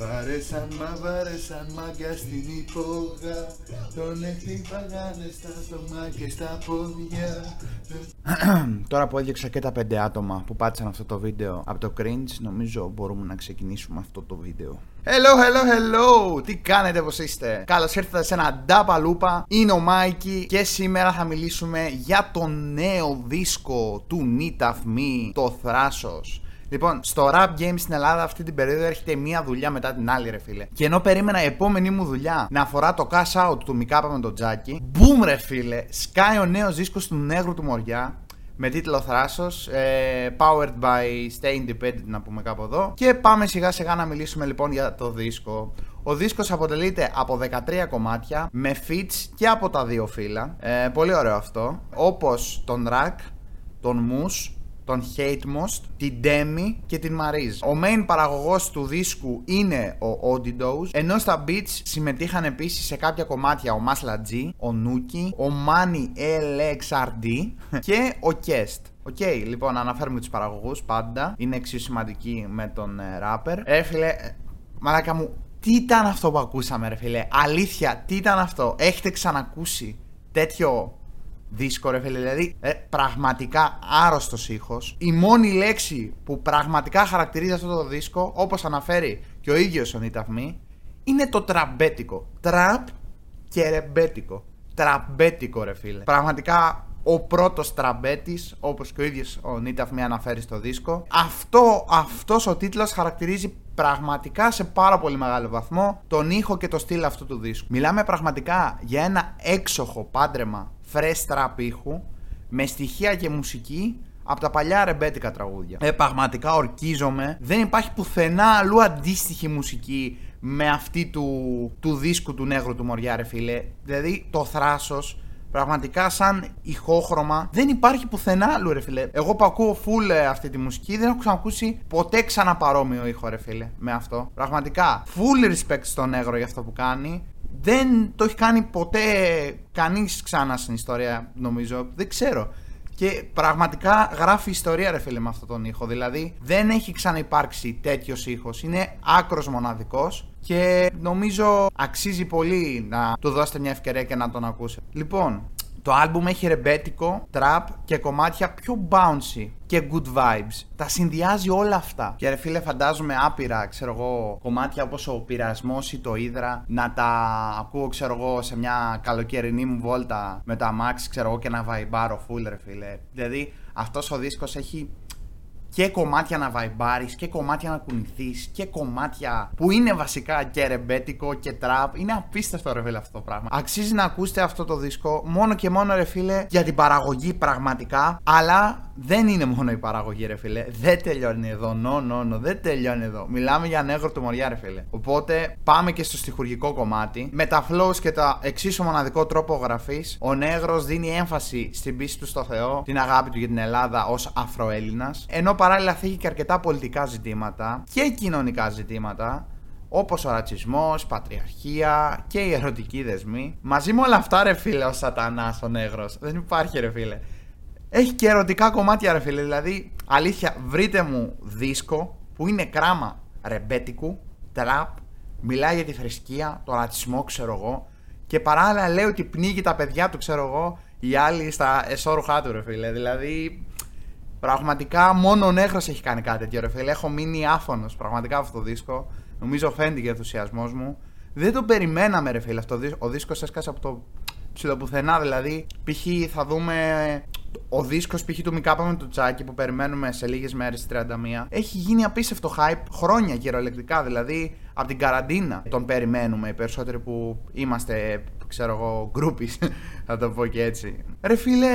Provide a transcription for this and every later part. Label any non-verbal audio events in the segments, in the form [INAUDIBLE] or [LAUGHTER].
Βάρεσαν μα βάρεσαν μάγκα στην υπόγα Τον εκτύπαγανε στα στόμα και στα πόδια Τώρα που έδιωξα και τα πέντε άτομα που πάτησαν αυτό το βίντεο από το cringe, νομίζω μπορούμε να ξεκινήσουμε αυτό το βίντεο. Hello, hello, hello! Τι κάνετε, πως είστε; Καλώς ήρθατε σε ένα ντάπα λούπα. Είναι ο Μάικη και σήμερα θα μιλήσουμε για το νέο δίσκο του Need of Me, το Θράσος. Λοιπόν, στο rap game στην Ελλάδα αυτή την περίοδο έρχεται μία δουλειά μετά την άλλη, ρε φίλε. Και ενώ περίμενα η επόμενη μου δουλειά να αφορά το cash out του Μικάπα με τον Τζάκι, boom, ρε φίλε, σκάει ο νέος δίσκος του Νέγρου του Μοριά με τίτλο Θράσος, ε, powered by Stay Independent να πούμε κάπου εδώ. Και πάμε σιγά σιγά να μιλήσουμε λοιπόν για το δίσκο. Ο δίσκος αποτελείται από 13 κομμάτια με feats και από τα δύο φύλλα. Ε, πολύ ωραίο αυτό. Όπως τον Rack, τον Moose, τον Hate Most, την Demi και την Mariz. Ο main παραγωγός του δίσκου είναι ο Odidose, ενώ στα beats συμμετείχαν επίσης σε κάποια κομμάτια ο Masla G, ο Nuki, ο Manny LXRD [LAUGHS] και ο Kest. Ok, okay, λοιπόν, αναφέρουμε τους παραγωγούς πάντα. Είναι εξίσου σημαντικοί με τον ε, rapper. Ε, φίλε, ε, μαλάκα μου, τι ήταν αυτό που ακούσαμε, ρε φίλε; Αλήθεια, τι ήταν αυτό; Έχετε ξανακούσει τέτοιο δίσκο, ρε φίλε. Δηλαδή, ε, πραγματικά άρρωστος ήχος. Η μόνη λέξη που πραγματικά χαρακτηρίζει αυτό το δίσκο, όπως αναφέρει και ο ίδιος ο Νίταφμι, είναι το τραμπέτικο. Τραμπ και ρεμπέτικο. Τραπμπέτικο, ρε φίλε. Πραγματικά ο πρώτος τραπμπέτης, όπως και ο ίδιος ο Νίταφμι αναφέρει στο δίσκο. Αυτό, αυτός ο τίτλος χαρακτηρίζει πραγματικά σε πάρα πολύ μεγάλο βαθμό τον ήχο και το στυλ αυτού του δίσκου. Μιλάμε πραγματικά για ένα έξοχο πάντρεμα fresh trap ήχου με στοιχεία και μουσική από τα παλιά ρεμπέτικα τραγούδια. Ε, πραγματικά ορκίζομαι. Δεν υπάρχει πουθενά αλλού αντίστοιχη μουσική με αυτή του, του δίσκου του Νέγρου του Μοριά, ρε φίλε. Δηλαδή το θράσος Πραγματικά σαν ηχόχρωμα δεν υπάρχει πουθενά άλλου ρε φίλε. Εγώ που ακούω full ε, αυτή τη μουσική δεν έχω ξανακούσει ποτέ ξανά παρόμοιο ήχο ρε φίλε με αυτό. Πραγματικά full respect στον Νέγρο για αυτό που κάνει δεν το έχει κάνει ποτέ κανείς ξανά στην ιστορία νομίζω, δεν ξέρω. Και πραγματικά γράφει ιστορία ρε φίλε με αυτόν τον ήχο, δηλαδή δεν έχει ξαναυπάρξει τέτοιος ήχος, είναι άκρος μοναδικός και νομίζω αξίζει πολύ να του δώσετε μια ευκαιρία και να τον ακούσετε. Λοιπόν, το άλμπουμ έχει ρεμπέτικο, τραπ και κομμάτια πιο bouncy και good vibes. Τα συνδυάζει όλα αυτά. Και ρε φίλε, φαντάζομαι άπειρα, ξέρω εγώ, κομμάτια όπως ο πειρασμός ή το ύδρα να τα ακούω, ξέρω εγώ, σε μια καλοκαιρινή μου βόλτα με τα Max, ξέρω εγώ, και να βαϊμπάρω full, ρε φίλε. Δηλαδή, αυτός ο δίσκος έχει και κομμάτια να βαϊμπάρεις και κομμάτια να κουνηθείς και κομμάτια που είναι βασικά και ρεμπέτικο και τραπ. Είναι απίστευτο ρε φίλε αυτό το πράγμα. Αξίζει να ακούσετε αυτό το δίσκο μόνο και μόνο ρε φίλε για την παραγωγή πραγματικά. Αλλά δεν είναι μόνο η παραγωγή ρε φίλε. Δεν τελειώνει εδώ. No, no, no. Δεν τελειώνει εδώ. Μιλάμε για νεύρο του μοριά ρε φίλε. Οπότε πάμε και στο στοιχουργικό κομμάτι. Με τα flows και τα εξίσου μοναδικό τρόπο γραφής, ο Νέγρος δίνει έμφαση στην πίστη του στο Θεό, την αγάπη του για την Ελλάδα ως Αφροέλληνας. Ενώ παράλληλα θίγει και αρκετά πολιτικά ζητήματα και κοινωνικά ζητήματα όπως ο ρατσισμός, πατριαρχία και οι ερωτικοί δεσμοί. Μαζί με όλα αυτά, ρε φίλε, ο Σατανάς ο Νέγρος. Δεν υπάρχει, ρε φίλε. Έχει και ερωτικά κομμάτια, ρε φίλε. Δηλαδή, αλήθεια, βρείτε μου δίσκο που είναι κράμα ρεμπέτικου, τραπ, μιλάει για τη θρησκεία, το ρατσισμό, ξέρω εγώ. Και παράλληλα λέει ότι πνίγει τα παιδιά του, ξέρω εγώ, οι άλλοι στα εσώρουχά του, ρε φίλε. Δηλαδή, Πραγματικά μόνο ο Νέγρο έχει κάνει κάτι τέτοιο, ρε φίλε. Έχω μείνει άφωνος πραγματικά αυτό το δίσκο. Νομίζω φαίνεται και ο ενθουσιασμός μου. Δεν το περιμέναμε, ρε φίλε. Αυτό. Ο δίσκος έσκασε από το ψιλοπουθενά. Δηλαδή, π.χ. θα δούμε ο δίσκος π.χ. του Μικάπα με το Τσάκι που περιμένουμε σε λίγες μέρες στις 31 έχει γίνει απίστευτο hype χρόνια κυριολεκτικά. Δηλαδή από την καραντίνα τον περιμένουμε οι περισσότεροι που είμαστε, ξέρω εγώ, γκρούπι, [LAUGHS] θα το πω και έτσι. Ρε φίλε,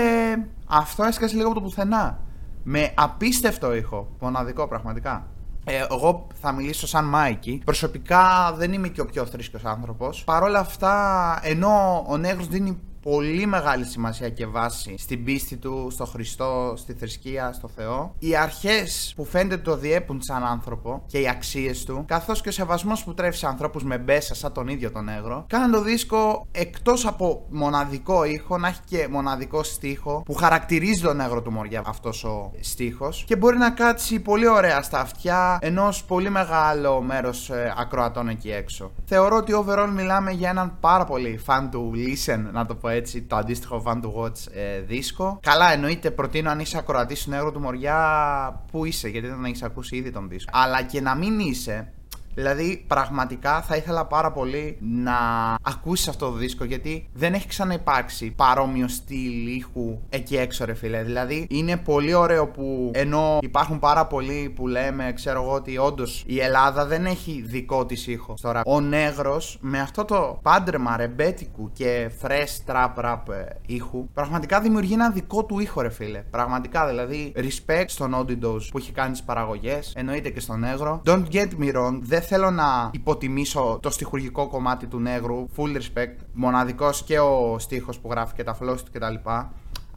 αυτό έσκασε λίγο από το πουθενά με απίστευτο ήχο. Μοναδικό πραγματικά. Ε, εγώ θα μιλήσω σαν Μάικη. Προσωπικά δεν είμαι και ο πιο θρήσκος άνθρωπος. Παρ' όλα αυτά, ενώ ο Νέγρος δίνει πολύ μεγάλη σημασία και βάση στην πίστη του, στο Χριστό, στη θρησκεία, στο Θεό. Οι αρχές που φαίνεται τον διέπουν σαν άνθρωπο και οι αξίες του, καθώς και ο σεβασμός που τρέφει σε ανθρώπους με μπέσα σαν τον ίδιο τον Νέγρο, κάνουν το δίσκο εκτός από μοναδικό ήχο να έχει και μοναδικό στίχο που χαρακτηρίζει τον Νέγρο του Μοριά αυτός ο στίχος και μπορεί να κάτσει πολύ ωραία στα αυτιά ενός πολύ μεγάλο μέρος ε, ακροατών εκεί έξω. Θεωρώ ότι overall μιλάμε για έναν πάρα πολύ fan του listen, να το πω έτσι, το αντίστοιχο fan του watch ε, δίσκο. Καλά, εννοείται προτείνω αν είσαι ακροατής του Νέγρου του Μοριά, που είσαι, γιατί δεν έχεις ακούσει ήδη τον δίσκο. Αλλά και να μην είσαι, Δηλαδή, πραγματικά θα ήθελα πάρα πολύ να ακούσεις αυτό το δίσκο γιατί δεν έχει ξαναυπάρξει παρόμοιο στυλ ήχου εκεί έξω, ρε φίλε. Δηλαδή, είναι πολύ ωραίο που ενώ υπάρχουν πάρα πολλοί που λέμε, ξέρω εγώ, ότι όντως η Ελλάδα δεν έχει δικό της ήχο. Τώρα, ο Νέγρος με αυτό το πάντρεμα ρεμπέτικου και fresh trap rap ε, ήχου, πραγματικά δημιουργεί ένα δικό του ήχο, ρε φίλε. Πραγματικά, δηλαδή, respect στον Audidos που έχει κάνει τις παραγωγές, εννοείται και στον Νέγρο. Don't get me wrong, δεν θέλω να υποτιμήσω το στοιχουργικό κομμάτι του Νέγρου. Full respect. Μοναδικός και ο στίχος που γράφει και τα flows του κτλ.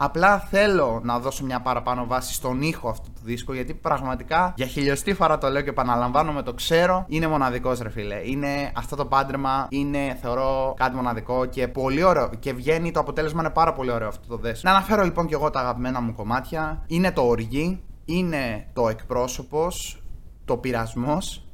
Απλά θέλω να δώσω μια παραπάνω βάση στον ήχο αυτού του δίσκου γιατί πραγματικά για χιλιοστή φορά το λέω και επαναλαμβάνω με το ξέρω είναι μοναδικός ρε φίλε. Είναι αυτό το πάντρεμα, είναι θεωρώ κάτι μοναδικό και πολύ ωραίο και βγαίνει το αποτέλεσμα είναι πάρα πολύ ωραίο αυτό το δέσο. Να αναφέρω λοιπόν και εγώ τα αγαπημένα μου κομμάτια. Είναι το οργή, είναι το εκπρόσωπος, το πειρασμός,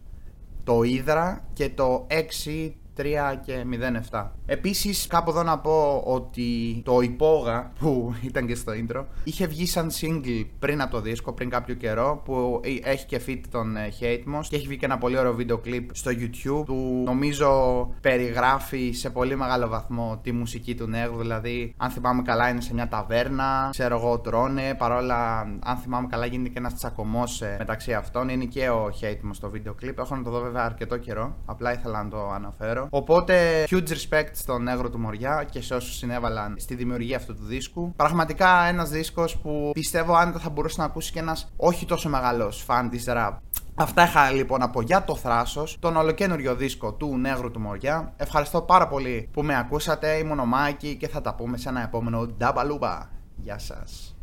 το Ήδρα και το 6 3 και 07. Επίσης, κάπου εδώ να πω ότι το Υπόγα, που [LAUGHS] ήταν και στο intro, είχε βγει σαν single πριν από το δίσκο, πριν κάποιο καιρό, που έχει και fit τον ε, Hate Moss και έχει βγει και ένα πολύ ωραίο βίντεο κλιπ στο YouTube που νομίζω περιγράφει σε πολύ μεγάλο βαθμό τη μουσική του Νέγρου. Δηλαδή, αν θυμάμαι καλά, είναι σε μια ταβέρνα, ξέρω εγώ, τρώνε. Παρόλα, αν θυμάμαι καλά, γίνεται και ένας τσακωμός ε, μεταξύ αυτών. Είναι και ο Hate Moss στο βίντεο κλιπ. Έχω να το δω βέβαια αρκετό καιρό. Απλά ήθελα να το αναφέρω. Οπότε, huge respect στον Νέγρο του Μοριά και σε όσους συνέβαλαν στη δημιουργία αυτού του δίσκου. Πραγματικά ένας δίσκος που πιστεύω άνετα θα μπορούσε να ακούσει και ένας όχι τόσο μεγάλο φαν της rap. Αυτά είχα λοιπόν από για το θράσος, τον ολοκένουργιο δίσκο του Νέγρου του Μοριά. Ευχαριστώ πάρα πολύ που με ακούσατε. Ήμουν ο Μάκη και θα τα πούμε σε ένα επόμενο Νταμπαλούμπα. Γεια σας.